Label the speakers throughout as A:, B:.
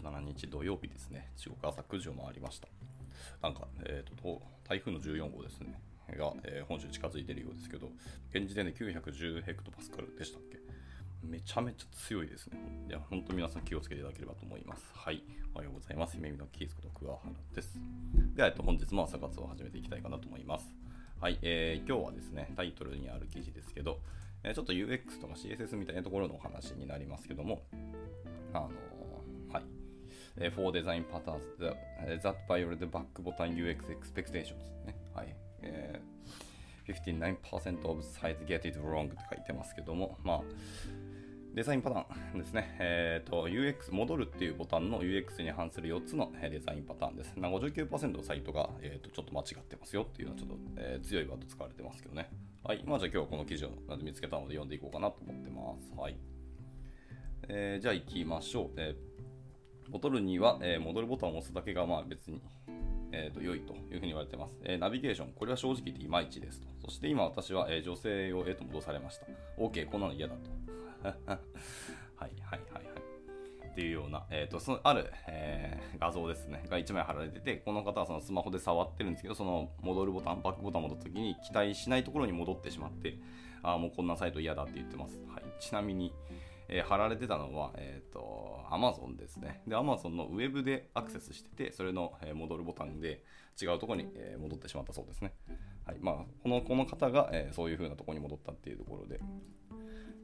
A: 27日土曜日ですね、時刻朝9時を回りました。なんか、えーと、台風の14号ですね、が、えー、本州近づいているようですけど、現時点で910ヘクトパスカルでしたっけ？めちゃめちゃ強いですね。いや、本当皆さん気をつけていただければと思います。はい。おはようございます。夢見のキースこと桑原です。では、えっと、本日も朝活を始めていきたいかなと思います。はい。えー、今日はですね、タイトルにある記事ですけど、えー、ちょっと UX とか CSS みたいなところのお話になりますけども、あの、えー、4 design patterns that Violate Back button UX expectations ね。はい。えー、59% of sites get it wrong って書いてますけども、まあ、デザインパターンですね。えっ、ー、と、UX、戻るっていうボタンの UX に反する4つのデザインパターンです。59%のサイトが、えーと、ちょっと間違ってますよっていうのはちょっと、えー、強いワード使われてますけどね。はい。まあじゃあ今日はこの記事を見つけたので読んでいこうかなと思ってます。はい。えー、じゃあ行きましょう。えー、ボトルには、えー、戻るボタンを押すだけがまあ別に、えーと、良いというふうに言われています、えー、ナビゲーション、これは正直言っていまいちですと。そして今私は、えー、女性を、えー、と戻されました。OK、こんなの嫌だと。はいはいはいはい。っていうような、えーと、そのある、えー、画像ですね、が1枚貼られてて、この方はそのスマホで触ってるんですけど、その戻るボタン、バックボタンを戻った時に期待しないところに戻ってしまって、ああ、もうこんなサイト嫌だって言ってます。はい、ちなみに、えー、貼られてたのは、えっ、ー、と、Amazon ですね。で、Amazon のウェブでアクセスしてて、それの、えー、戻るボタンで違うところに、え戻ってしまったそうですね。はい。まあ、この、この方が、えそういう風なところに戻ったっていうところで、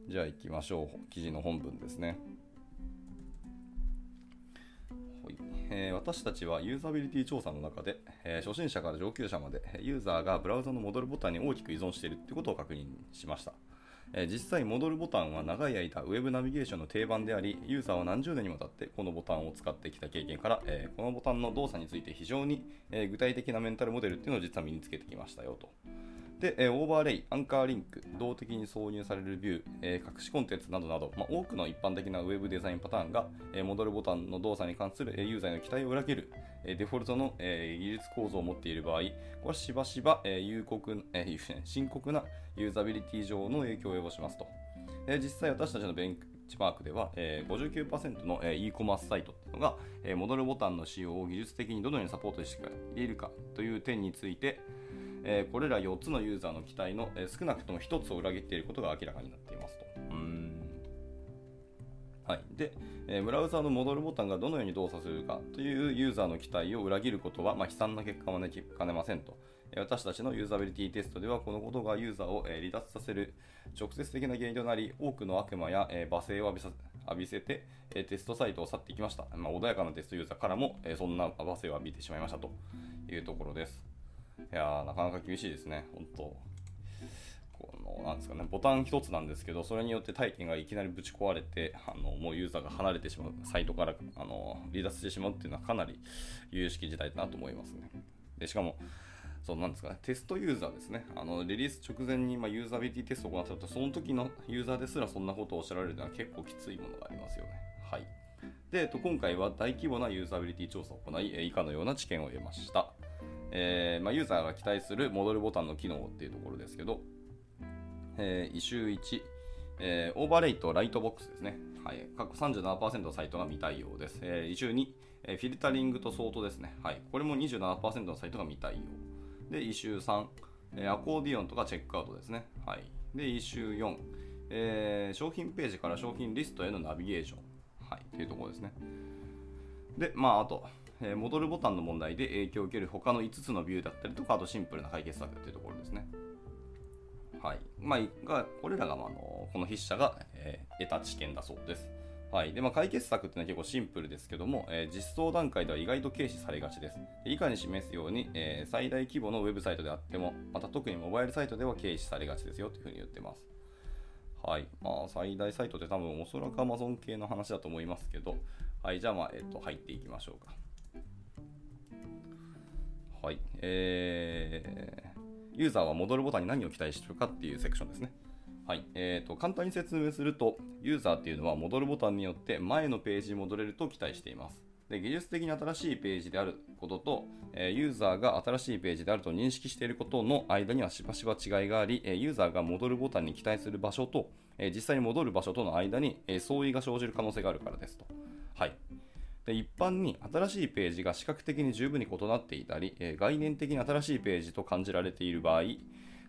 A: じゃあ行きましょう。記事の本文ですね。えー、私たちはユーザビリティ調査の中で、えー、初心者から上級者までユーザーがブラウザの戻るボタンに大きく依存しているということを確認しました。え、実際戻るボタンは長い間ウェブナビゲーションの定番でありユーザーは何十年にわたってこのボタンを使ってきた経験から、えこのボタンの動作について非常に、え具体的なメンタルモデルっていうのを実は身につけてきましたよと。で、えオーバーレイ、アンカーリンク、動的に挿入されるビュー、え隠しコンテンツなどなど、まあ、多くの一般的なウェブデザインパターンが、え戻るボタンの動作に関する、えユーザーの期待を裏切る、えデフォルトの、え技術構造を持っている場合、これはしばしば、え深刻え深刻なユーザビリティ上の影響を及ぼしますと。え実際私たちのベンチマークでは、えー、59%の、え、e コマースサイトっていうのが、えー、戻るボタンの使用を技術的にどのようにサポートしているかという点について、えー、これら4つのユーザーの期待の、えー、少なくとも1つを裏切っていることが明らかになっていますと。うんはい、で、えー、ブラウザーの戻るボタンがどのように動作するかというユーザーの期待を裏切ることは、まあ、悲惨な結果を招きかねませんと。私たちのユーザビリティテストでは、このことがユーザーを離脱させる直接的な原因となり、多くの悪魔や罵声を浴びさ浴びせてテストサイトを去っていきました。まあ、穏やかなテストユーザーからもそんな罵声を浴びてしまいましたというところです。いやなかなか厳しいですね、本当。このなんですかね、ボタン1つなんですけど、それによって体験がいきなりぶち壊れて、あのもうユーザーが離れてしまう、サイトからあの離脱してしまうっていうのはかなり由々しき事態だなと思いますね。でしかも、そうなんですかね、テストユーザーですね。あのリリース直前に、ま、ユーザビリティテストを行ったと、その時のユーザーですらそんなことをおっしゃられるのは結構きついものがありますよね。はい。で、えっと、今回は大規模なユーザビリティ調査を行い、以下のような知見を得ました。えー、まあ、ユーザーが期待する戻るボタンの機能っていうところですけど、えー、イシュー1、えー、オーバーレイとライトボックスですね。はい。過去37%のサイトが未対応です。えー、イシュー2、えー、フィルタリングとソートですね。はい。これも27%のサイトが未対応。で、イシュー3、えー、アコーディオンとかチェックアウトですね。はい。で、イシュー4、えー、商品ページから商品リストへのナビゲーション。はい。というところですね。で、まあ、あと、え、戻るボタンの問題で影響を受ける他の5つのビューだったりとか、あとシンプルな解決策というところですね。はい。まあ、がこれらが、まあ、のこの筆者が、えー、得た知見だそうです。はいでまあ、解決策っていうのは結構シンプルですけども、えー、実装段階では意外と軽視されがちです。以下に示すように、えー、最大規模のウェブサイトであっても、また特にモバイルサイトでは軽視されがちですよというふうに言ってます。はい。まあ、最大サイトって多分おそらく Amazon 系の話だと思いますけど、はい。じゃあ、まあ、えっ、と、入っていきましょうか。はい。えー、ユーザーは戻るボタンに何を期待してるかっていうセクションですね。はい。えーと、簡単に説明すると、ユーザーっていうのは戻るボタンによって前のページに戻れると期待しています。で技術的に新しいページであることと、えユーザーが新しいページであると認識していることの間にはしばしば違いがあり、えユーザーが戻るボタンに期待する場所と、え実際に戻る場所との間に、え相違が生じる可能性があるからですと。はい。で一般に新しいページが視覚的に十分に異なっていたり、えー概念的に新しいページと感じられている場合、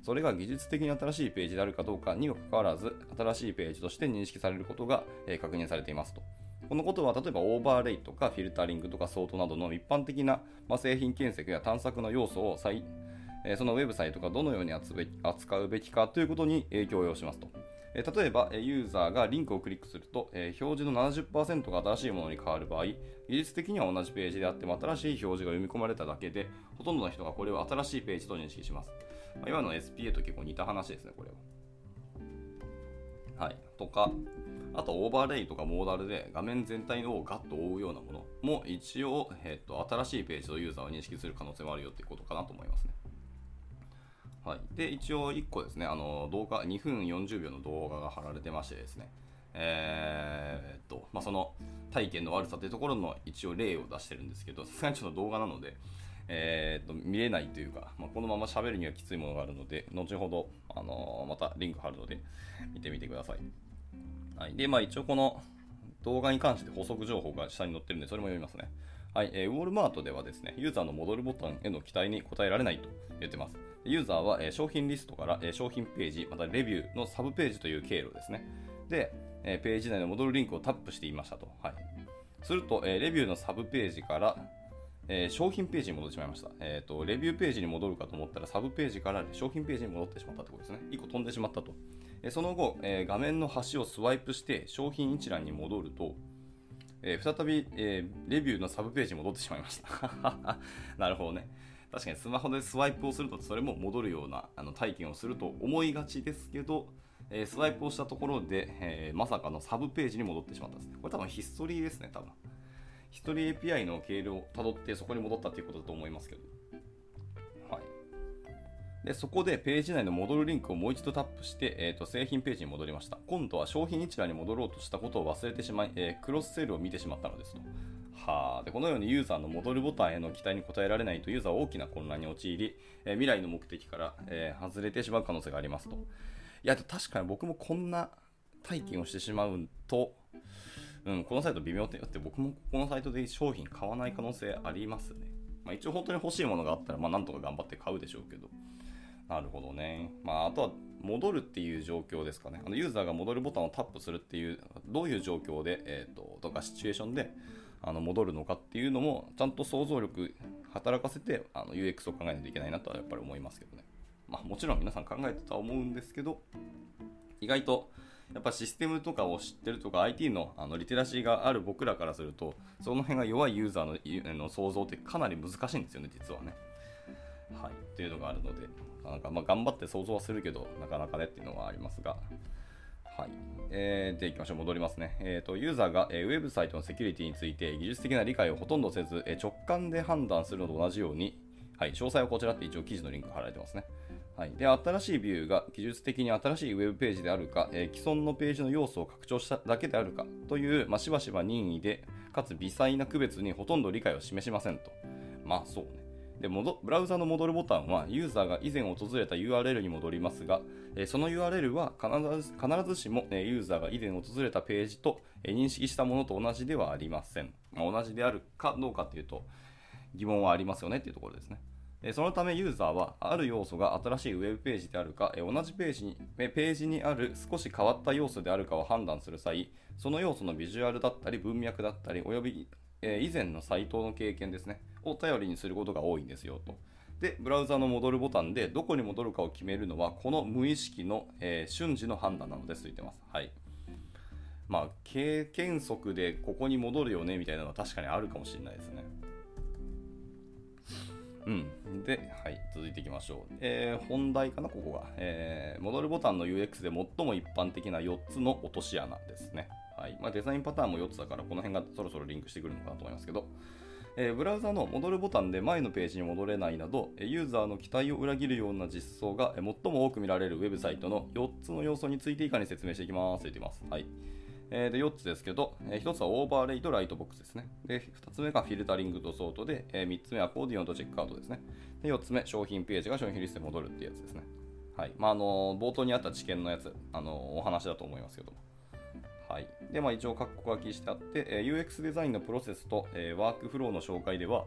A: それが技術的に新しいページであるかどうかにもかかわらず、新しいページとして認識されることが、えー確認されていますと。このことは例えばオーバーレイとかフィルタリングとかソートなどの一般的な、まあ、製品検索や探索の要素を再えーそのウェブサイトがどのように扱うべき扱うべきかということに影響を要しますと。え例えば、ユーザーがリンクをクリックすると、え表示の70%が新しいものに変わる場合、技術的には同じページであっても新しい表示が読み込まれただけで、ほとんどの人がこれを新しいページと認識します。ま、今の SPA と結構似た話ですね、これは。はい。とか、あとオーバーレイとかモーダルで画面全体をガッと覆うようなものも一応、えー、と新しいページとユーザーは認識する可能性もあるよということかなと思いますね。はい、で一応1個ですねあの動画2分40秒の動画が貼られてましてですねえーっとまあ、その体験の悪さというところの一応例を出してるんですけどさすがにちょっと動画なので、えーっと見れないというか、まあ、このまま喋るにはきついものがあるので後ほど、あのまたリンク貼るので見てみてください。はい、で、まあ、一応この動画に関して補足情報が下に載ってるんで、それも読みますね。はい、えーウォールマートではですね、ユーザーの戻るボタンへの期待に応えられないと言ってます。ユーザーは、商品リストから、商品ページ、またレビューのサブページという経路ですね。で、ページ内の戻るリンクをタップしていましたと。はい。すると、レビューのサブページから、え商品ページに戻ってしまいました。えっ、と、レビューページに戻るかと思ったら、サブページから商品ページに戻ってしまったということですね。1個飛んでしまったと。えその後、え画面の端をスワイプして商品一覧に戻ると、え再び、えレビューのサブページに戻ってしまいました。なるほどね。確かにスマホでスワイプをするとそれも戻るようなあの体験をすると思いがちですけど、えースワイプをしたところで、えーまさかのサブページに戻ってしまったんですね。これ多分ヒストリーですね、多分。ヒストリー API の経路をたどってそこに戻ったということだと思いますけど。はい。でそこでページ内の戻るリンクをもう一度タップして、えーと製品ページに戻りました。今度は商品一覧に戻ろうとしたことを忘れてしまい、えークロスセールを見てしまったのですと。はあ、でこのようにユーザーの戻るボタンへの期待に応えられないとユーザーは大きな混乱に陥り、えー未来の目的から、えー外れてしまう可能性がありますと。いや、確かに僕もこんな体験をしてしまうと、うん、このサイト微妙って、だって僕もこのサイトで商品買わない可能性ありますね。まあ、一応本当に欲しいものがあったら、まあ、なんとか頑張って買うでしょうけど。なるほどね。まあ、あとは戻るっていう状況ですかね。あのユーザーが戻るボタンをタップするっていう、どういう状況で、えー、ととかシチュエーションであの戻るのかっていうのも、ちゃんと想像力働かせてあの UX を考えないといけないなとはやっぱり思いますけどね。まあ、もちろん皆さん考えてたとは思うんですけど、意外とやっぱシステムとかを知ってるとか IT のあのリテラシーがある僕らからするとその辺が弱いユーザーのの想像ってかなり難しいんですよね実はね。はい、っていうのがあるのでなんかまあ頑張って想像はするけどなかなかねっていうのはありますが。はいえー、でいきましょう、戻りますね。えーと、ユーザーが、えーウェブサイトのセキュリティについて技術的な理解をほとんどせず、えー直感で判断するのと同じように、はい、詳細はこちらって一応記事のリンク貼られてますね。はい、で新しいビューが技術的に新しいウェブページであるか、えー既存のページの要素を拡張しただけであるかという、まあ、しばしば任意で、かつ微細な区別にほとんど理解を示しませんと。まあそうね。でブラウザの戻るボタンはユーザーが以前訪れた URL に戻りますが、えその URL は必ず必ずしも、えユーザーが以前訪れたページと、え認識したものと同じではありません。ま同じであるかどうかというと疑問はありますよねっていうところですね。そのためユーザーはある要素が新しいウェブページであるか、同じページにページにある少し変わった要素であるかを判断する際、その要素のビジュアルだったり文脈だったり、および、以前のサイトの経験ですね、を頼りにすることが多いんですよと。で、ブラウザの戻るボタンでどこに戻るかを決めるのは、この無意識の、えー瞬時の判断なのですと言ってます。はい。まあ、経験則でここに戻るよねみたいなのは確かにあるかもしれないですね。うん。で、はい、続いていきましょう。えー本題かな、ここが。えー戻るボタンの UX で最も一般的な4つの落とし穴ですね。はい。まあ、デザインパターンも4つだから、この辺がそろそろリンクしてくるのかなと思いますけど、えーブラウザの戻るボタンで前のページに戻れないなど、ユーザーの期待を裏切るような実装が最も多く見られるウェブサイトの4つの要素について以下に説明していきます言ってます。はい。えーで4つですけど、え1つはオーバーレイとライトボックスですね。で2つ目がフィルタリングとソートで、え3つ目はコーディオンとチェックアウトですね。で4つ目、商品ページが商品リストに戻るっていうやつですね。はいまあ、あの冒頭にあった知見のやつ、あのお話だと思いますけども。はい、で、まあ、一応、括弧書きしてあって、え UX デザインのプロセスと、えワークフローの紹介では、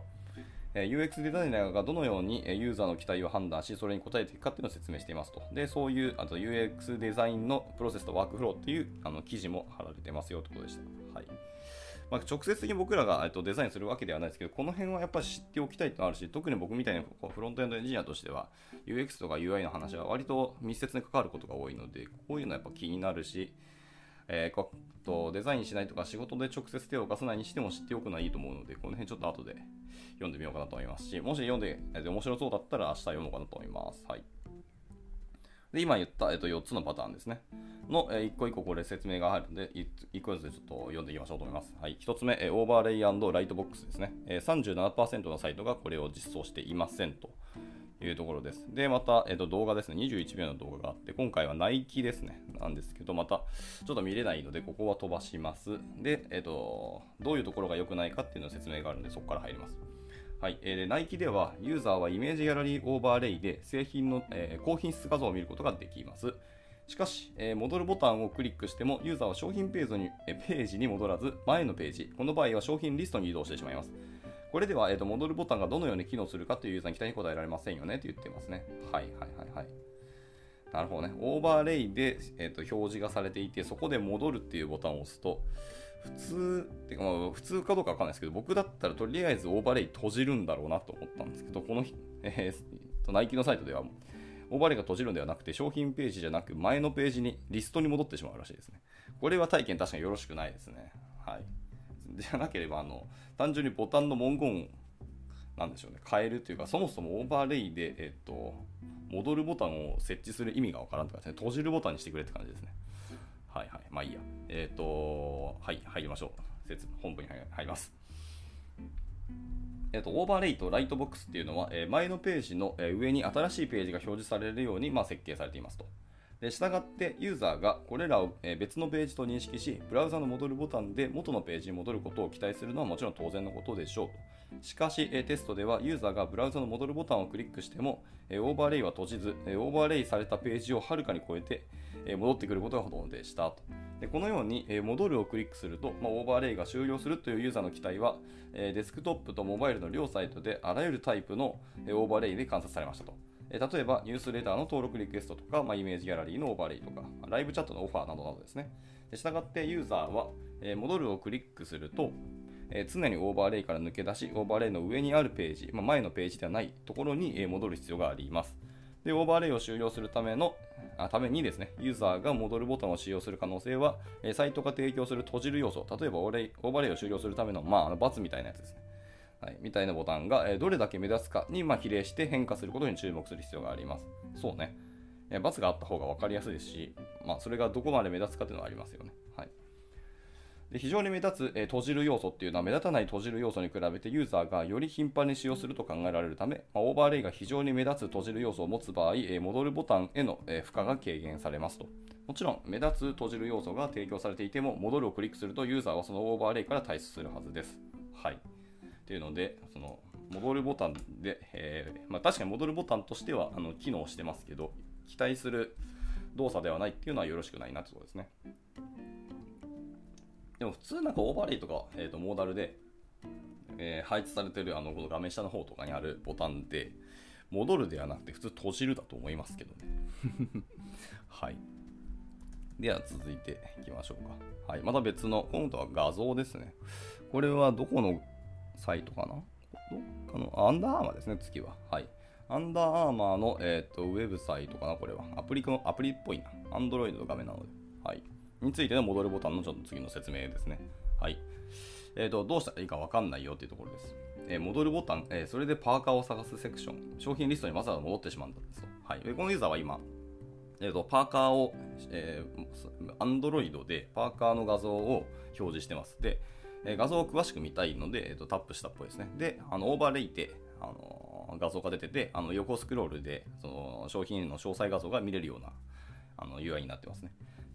A: え UX デザイナーがどのようにユーザーの期待を判断し、それに応えていくかっていうのを説明していますと。で、そういうあと UX デザインのプロセスとワークフローっていうあの記事も貼られてますよということでした。はいまあ、直接的に僕らがえっとデザインするわけではないですけど、この辺はやっぱり知っておきたいってのがあるし、特に僕みたいにフロントエンドエンジニアとしては、UX とか UI の話は割と密接に関わることが多いので、こういうのはやっぱ気になるし、えーことデザインしないとか仕事で直接手を貸さないにしても知っておくのはいいと思うので、この辺ちょっと後で読んでみようかなと思いますし、もし読んで、え面白そうだったら明日読もうかなと思います。はい。で、今言った、えっと4つのパターンですね。の、えー一個一個これ説明が入るので、い一個ずつちょっと読んでいきましょうと思います。はい。1つ目、えーオーバーレイライトボックスですね。えー37%のサイトがこれを実装していませんと。いうところです。で、また、えっと、動画ですね。21秒の動画があって、今回はナイキですね。なんですけど、また、ちょっと見れないので、ここは飛ばします。で、えっと、どういうところが良くないかっていうのを説明があるので、そこから入ります。はい、えーでナイキではユーザーはイメージギャラリーオーバーレイで製品の、えー高品質画像を見ることができます。しかし、えー戻るボタンをクリックしてもユーザーは商品ページに,、えページに戻らず前のページ、この場合は商品リストに移動してしまいます。これでは、えーと戻るボタンがどのように機能するかというユーザーに期待に応えられませんよねと言ってますね。はいはいはいはい。なるほどね。オーバーレイで、えーと表示がされていて、そこで戻るっていうボタンを押すと、普通ってか、まあ、普通かどうかわかんないですけど、僕だったらとりあえずオーバーレイ閉じるんだろうなと思ったんですけど、この、えーとナイキのサイトでは、オーバーレイが閉じるんではなくて、商品ページじゃなく、前のページに、リストに戻ってしまうらしいですね。これは体験確かによろしくないですね。はい。じゃなければ、あの、単純にボタンの文言をなんでしょうね、変えるというか、そもそもオーバーレイで、えっと、戻るボタンを設置する意味がわからんって感じですね。閉じるボタンにしてくれって感じですね。はいはい。まあいいや。えっ、と、はい、入りましょう。説本文に入ります。えっと、オーバーレイとライトボックスっていうのは、え前のページのえ上に新しいページが表示されるように、まあ、設計されていますと。で従ってユーザーがこれらを別のページと認識し、ブラウザの戻るボタンで元のページに戻ることを期待するのはもちろん当然のことでしょう。しかし、テストではユーザーがブラウザの戻るボタンをクリックしても、オーバーレイは閉じず、オーバーレイされたページをはるかに超えて、戻ってくることがほとんどでしたと。でこのように、え戻るをクリックすると、ま、オーバーレイが終了するというユーザーの期待は、えデスクトップとモバイルの両サイトであらゆるタイプの、えオーバーレイで観察されましたと。え例えば、ニュースレターの登録リクエストとか、まあ、イメージギャラリーのオーバーレイとか、ライブチャットのオファーなどなどですね。で従って、ユーザーは、え戻るをクリックすると、え常にオーバーレイから抜け出し、オーバーレイの上にあるページ、まあ、前のページではないところに、え戻る必要があります。で、オーバーレイを終了するための、あためにですね、ユーザーが戻るボタンを使用する可能性は、えサイトが提供する閉じる要素、例えばオーレイオーバーレイを終了するための、まあ、あの×みたいなやつですね。はい、みたいなボタンが、えどれだけ目立つかに、ま、比例して変化することに注目する必要があります。そうね。えー×があった方が分かりやすいですし、まあ、それがどこまで目立つかというのはありますよね。はい。で非常に目立つ、え閉じる要素っていうのは目立たない閉じる要素に比べてユーザーがより頻繁に使用すると考えられるため、まあオーバーレイが非常に目立つ閉じる要素を持つ場合、え戻るボタンへの、え負荷が軽減されますと。もちろん目立つ閉じる要素が提供されていても戻るをクリックするとユーザーはそのオーバーレイから退出するはずです。はい。っていうので、その戻るボタンで、えーまあ、確かに戻るボタンとしてはあの機能してますけど、期待する動作ではないっていうのはよろしくないなってことですね。でも普通なんかオーバーレイとか、えー、とモーダルで、えー配置されてるあのこの画面下の方とかにあるボタンで戻るではなくて普通閉じるだと思いますけどね。はい。では続いていきましょうか。はい。また別の、今度は画像ですね。これはどこのサイトかな？どっかの、アンダーアーマーですね、次は。はい。アンダーアーマーの、えー、とウェブサイトかな、これは。アプリのアプリっぽいな。アンドロイドの画面なので。はい。についての戻るボタンのちょっと次の説明ですね。はい。えー、とどうしたらいいか分かんないよっていうところです。えー戻るボタン、えーそれでパーカーを探すセクション、商品リストにわざわざ戻ってしまうんですと。はい、このユーザーは今、えー、とパーカーを、えー、Android でパーカーの画像を表示してます。で、え画像を詳しく見たいので、えー、とタップしたっぽいですね。で、あのオーバーレイで、あの画像が出てて、あの横スクロールでその商品の詳細画像が見れるようなあの UI になってますね。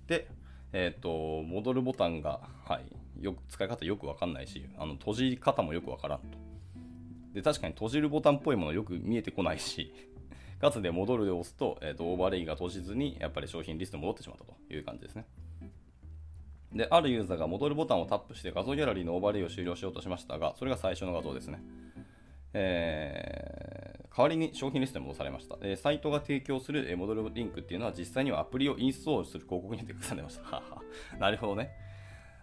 A: で、えっ、と、戻るボタンが、はい、よく使い方よくわかんないし、あの閉じ方もよくわからんと。で、確かに閉じるボタンっぽいものよく見えてこないし、かつで戻るで押すと、えー、とオーバーレイが閉じずに、やっぱり商品リスト戻ってしまったという感じですね。で、あるユーザーが戻るボタンをタップして画像ギャラリーのオーバーレイを終了しようとしましたが、それが最初の画像ですね。えー、代わりに商品リストに戻されました。えー、サイトが提供する戻るリンクっていうのは実際にはアプリをインストールする広告にて重ねました。なるほどね。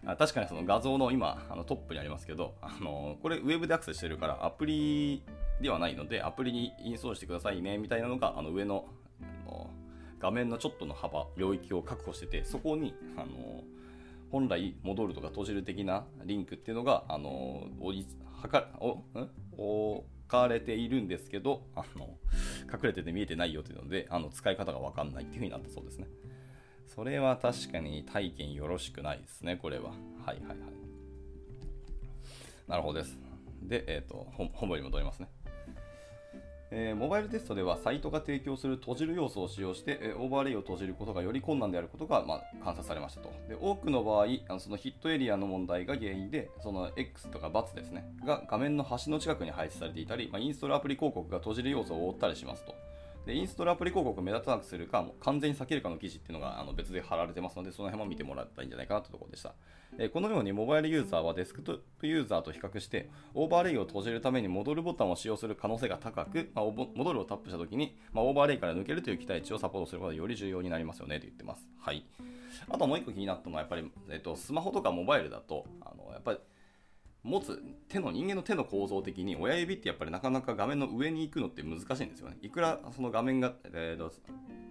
A: あ確かにその画像の今あのトップにありますけど、あのこれウェブでアクセスしてるからアプリではないのでアプリにインストールしてくださいねみたいなのがあの上のあの画面のちょっとの幅領域を確保しててそこにあの本来戻るとか閉じる的なリンクっていうのがあのおはかお置かれているんですけどあの隠れてて見えてないよというのであの使い方が分かんないっていう風になったそうですね。それは確かに体験よろしくないですね、これは。はいはいはい。なるほどです。で、えっ、ー、と、本文に戻りますね。えー、モバイルテストではサイトが提供する閉じる要素を使用して、えー、オーバーレイを閉じることがより困難であることが、まあ、観察されましたと。で多くの場合あのそのヒットエリアの問題が原因でその X とか×ですねが画面の端の近くに配置されていたり、まあ、インストールアプリ広告が閉じる要素を覆ったりしますと。でインストールアプリ広告を目立たなくするか、も完全に避けるかの記事っていうのがあの別で貼られてますので、その辺も見てもらったらいいんじゃないかなというところでした。えこのようにモバイルユーザーはデスクトップユーザーと比較して、オーバーレイを閉じるために戻るボタンを使用する可能性が高く、まあ、戻るをタップしたときに、まあ、オーバーレイから抜けるという期待値をサポートすることがより重要になりますよねと言ってます。はい。あともう一個気になったのは、やっぱり、えっと、スマホとかモバイルだと、あのやっぱり持つ手の人間の手の構造的に親指ってやっぱりなかなか画面の上に行くのって難しいんですよね。いくらその画面が、えー、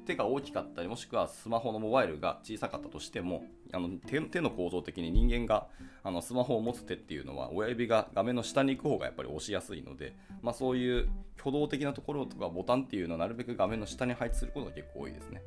A: 手が大きかったりもしくはスマホのモバイルが小さかったとしてもあの手の構造的に人間があのスマホを持つ手っていうのは親指が画面の下に行く方がやっぱり押しやすいので、まあ、そういう挙動的なところとかボタンっていうのはなるべく画面の下に配置することが結構多いですね。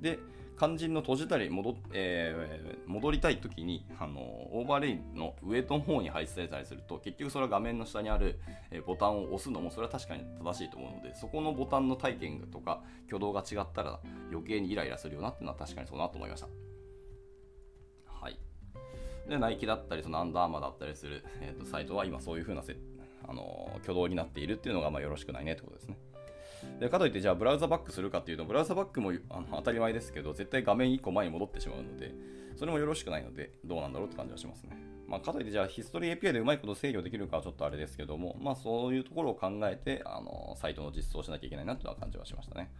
A: で肝心の閉じたり戻,、えー、戻りたいときにあのオーバーレイの上の方に配置されたりすると結局それは画面の下にある、えボタンを押すのもそれは確かに正しいと思うのでそこのボタンの体験とか挙動が違ったら余計にイライラするよなっていうのは確かにそうなと思いました。はい、でナイキだったりそのアンダーマーだったりする、えーと、サイトは今そういう風なせあの挙動になっているっていうのがまあよろしくないねってことですね。でかといってじゃあブラウザバックするかっていうとブラウザバックもあの当たり前ですけど絶対画面1個前に戻ってしまうのでそれもよろしくないのでどうなんだろうって感じはしますね。まあ、かといってじゃあヒストリー API でうまいこと制御できるかはちょっとあれですけども、まあ、そういうところを考えてあのサイトの実装しなきゃいけないなという感じはしましたね。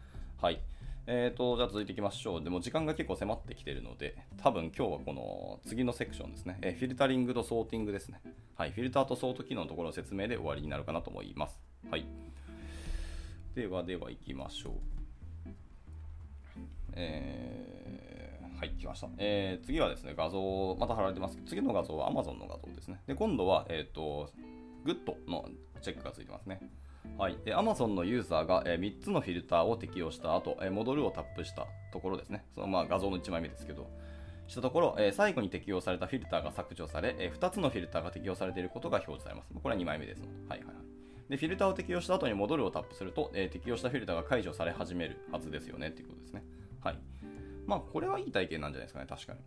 A: はい。えーと、じゃあ続いていきましょう。でも時間が結構迫ってきているので、多分今日はこの次のセクションですね、え、フィルタリングとソーティングですね。はい、フィルターとソート機能のところの説明で終わりになるかなと思います。はい。ではでは行きましょう。えー、はい、来ました。えー、次はですね、画像、また貼られてますけど、次の画像は Amazon の画像ですね。で、今度は、えっ、ー、と、グッドのチェックがついてますね。はい、で Amazon のユーザーが、えー、3つのフィルターを適用した後、えー、戻るをタップしたところですね。そのまあ画像の1枚目ですけど、したところ、えー、最後に適用されたフィルターが削除され、えー、2つのフィルターが適用されていることが表示されます。これは2枚目です。はいはいはい。で、フィルターを適用した後に戻るをタップすると、えー、適用したフィルターが解除され始めるはずですよねっていうことですね。はい。まあ、これはいい体験なんじゃないですかね、確かに。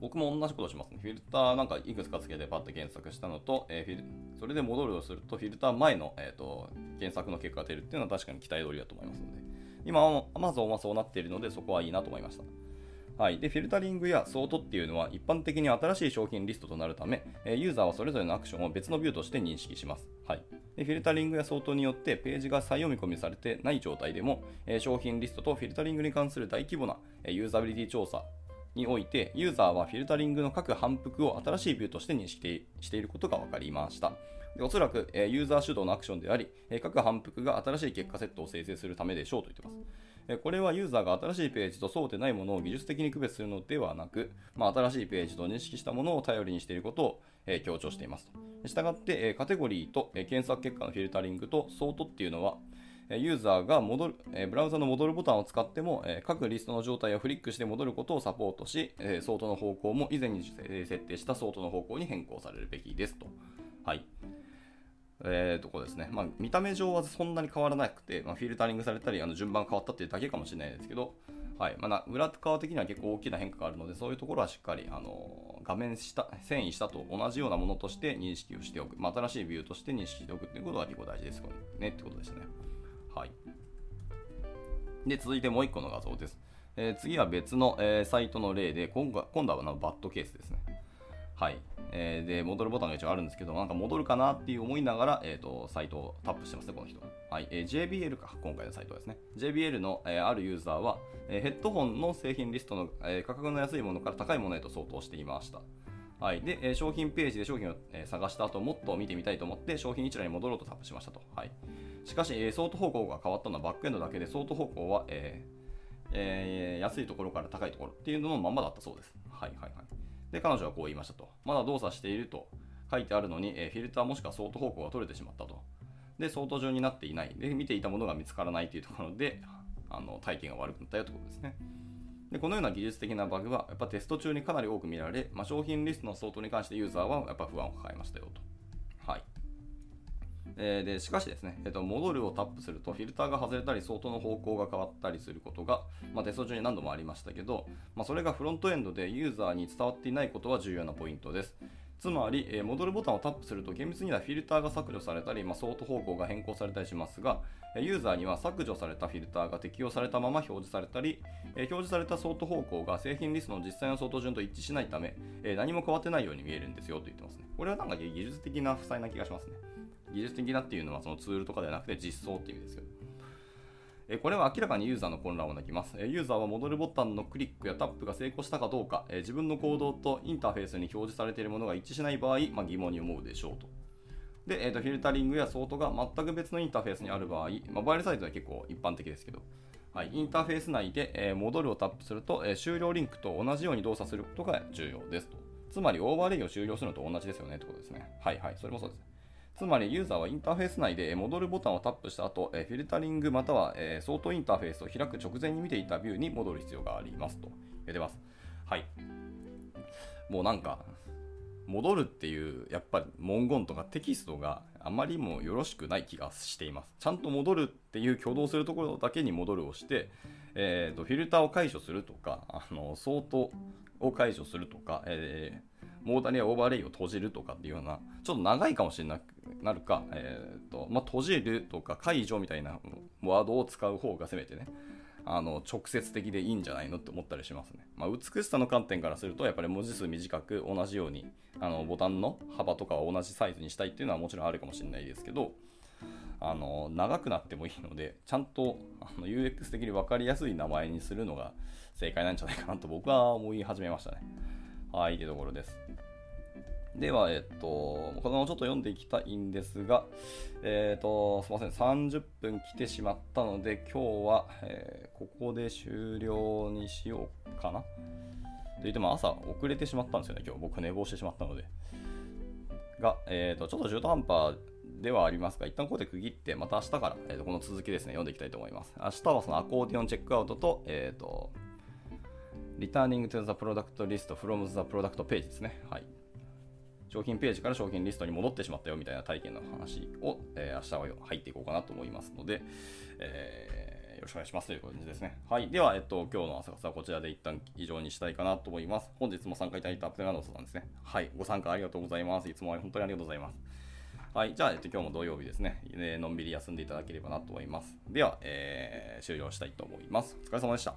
A: 僕も同じことしますね。フィルターなんかいくつかつけてパッと検索したのと、えー、フィルそれで戻るをすると、フィルター前の、えーと、検索の結果が出るっていうのは確かに期待通りだと思いますので、今、Amazon はそうなっているので、そこはいいなと思いました。はい、でフィルタリングやソートっていうのは一般的に新しい商品リストとなるため、えユーザーはそれぞれのアクションを別のビューとして認識します。はい、でフィルタリングやソートによってページが再読み込みされてない状態でも、え商品リストとフィルタリングに関する大規模なえユーザビリティ調査において、ユーザーはフィルタリングの各反復を新しいビューとして認識していることが分かりました。でおそらく、えユーザー主導のアクションであり、え各反復が新しい結果セットを生成するためでしょうと言っています。これはユーザーが新しいページとそうでないものを技術的に区別するのではなく、まあ、新しいページと認識したものを頼りにしていることを、え強調していますと。したがって、カテゴリーと、検索結果のフィルタリングとソートっていうのは、ユーザーが戻る、ブラウザの戻るボタンを使っても、各リストの状態をフリックして戻ることをサポートし、ソートの方向も以前に設定したソートの方向に変更されるべきですと。はい。えー、とこですね。まあ、見た目上はそんなに変わらなくて、まあ、フィルタリングされたり、あの順番変わったっていうだけかもしれないですけど、はいまあ、裏側的には結構大きな変化があるので、そういうところはしっかり、あの画面下、遷移したと同じようなものとして認識をしておく、まあ、新しいビューとして認識しておくっていうことが結構大事ですよねってことですね。はい。で、続いてもう1個の画像です。えー、次は別の、えー、サイトの例で、今度は今度はバッドケースですね。はい。えー、で、戻るボタンが一応あるんですけど、なんか戻るかなっていう思いながら、えーと、サイトをタップしてますね、この人は。いえー、JBL か、今回のサイトですね。JBL の、えー、あるユーザーは、えー、ヘッドホンの製品リストの、えー、価格の安いものから高いものへと相当していました。はい、で、え商品ページで商品を、え探した後もっと見てみたいと思って商品一覧に戻ろうとタップしましたと。はい、しかし、えソート方向が変わったのはバックエンドだけで、ソート方向は、ええー、安いところから高いところっていうののまんまだったそうです。はいはいはい。で、彼女はこう言いましたと。まだ動作していると書いてあるのに、えフィルターもしくはソート方向が取れてしまったと。で、相当順になっていない。で、見ていたものが見つからないというところで、あの体験が悪くなったよということですね。でこのような技術的なバグはやっぱテスト中にかなり多く見られ、まあ、商品リストの相当に関してユーザーはやっぱ不安を抱えましたよと。はいえー、でしかしですね、えーと、戻るをタップするとフィルターが外れたり相当の方向が変わったりすることが、まあ、テスト中に何度もありましたけど、まあ、それがフロントエンドでユーザーに伝わっていないことは重要なポイントです。つまり、えー、戻るボタンをタップすると厳密にはフィルターが削除されたり、まあ、ソート方向が変更されたりしますが、ユーザーには削除されたフィルターが適用されたまま表示されたり、え表示されたソート方向が製品リストの実際のソート順と一致しないため、え何も変わってないように見えるんですよと言ってますね。これはなんか技術的な負債な気がしますね。技術的なっていうのはそのツールとかではなくて実装っていう意味ですけど。これは明らかにユーザーの混乱を招きます。ユーザーは戻るボタンのクリックやタップが成功したかどうか、自分の行動とインターフェースに表示されているものが一致しない場合、まあ、疑問に思うでしょうと。で、えー、とフィルタリングやソートが全く別のインターフェースにある場合、まあ、モバイルサイトは結構一般的ですけど、はい、インターフェース内で、えー、戻るをタップすると、え、終了リンクと同じように動作することが重要ですと。つまり、オーバーレイを終了するのと同じですよねってことですね。はいはい、それもそうです。つまりユーザーはインターフェース内で戻るボタンをタップした後、フィルタリングまたは相当インターフェースを開く直前に見ていたビューに戻る必要がありますと言ってます。はい。もうなんか、戻るっていうやっぱり文言とかテキストがあまりもよろしくない気がしています。ちゃんと戻るっていう挙動するところだけに戻るをして、えーと、フィルターを解除するとか、あの相当を解除するとか、えー、モーダルやオーバーレイを閉じるとかっていうような、ちょっと長いかもしれなくなるか、えーとまあ、閉じるとか解除みたいなワードを使う方がせめてね、あの直接的でいいんじゃないのって思ったりしますね。まあ、美しさの観点からすると、やっぱり文字数短く同じようにあのボタンの幅とかは同じサイズにしたいっていうのはもちろんあるかもしれないですけど、あの長くなってもいいので、ちゃんとあの UX 的に分かりやすい名前にするのが正解なんじゃないかなと僕は思い始めましたね。はい、というところです。では、えっと、このままちょっと読んでいきたいんですが、えっと、すみません、30分来てしまったので、今日は、えー、ここで終了にしようかな。と言っても朝遅れてしまったんですよね、今日僕寝坊してしまったので。が、えっと、ちょっと中途半端ではありますが、一旦ここで区切って、また明日から、えー、とこの続きですね、読んでいきたいと思います。明日はそのアコーディオンチェックアウトと、えっ、ー、と、Returning to the Product List from the Product Page ですね。はい。商品ページから商品リストに戻ってしまったよみたいな体験の話を、えー、明日は入っていこうかなと思いますので、えー、よろしくお願いしますという感じですね。はい。では、えっと、今日の朝活はこちらで一旦以上にしたいかなと思います。本日も参加いただいたアップデートさんですね。はい。ご参加ありがとうございます。いつも本当にありがとうございます。はい。じゃあ、えっと、今日も土曜日ですね、えー、のんびり休んでいただければなと思います。では、えー、終了したいと思います。お疲れ様でした。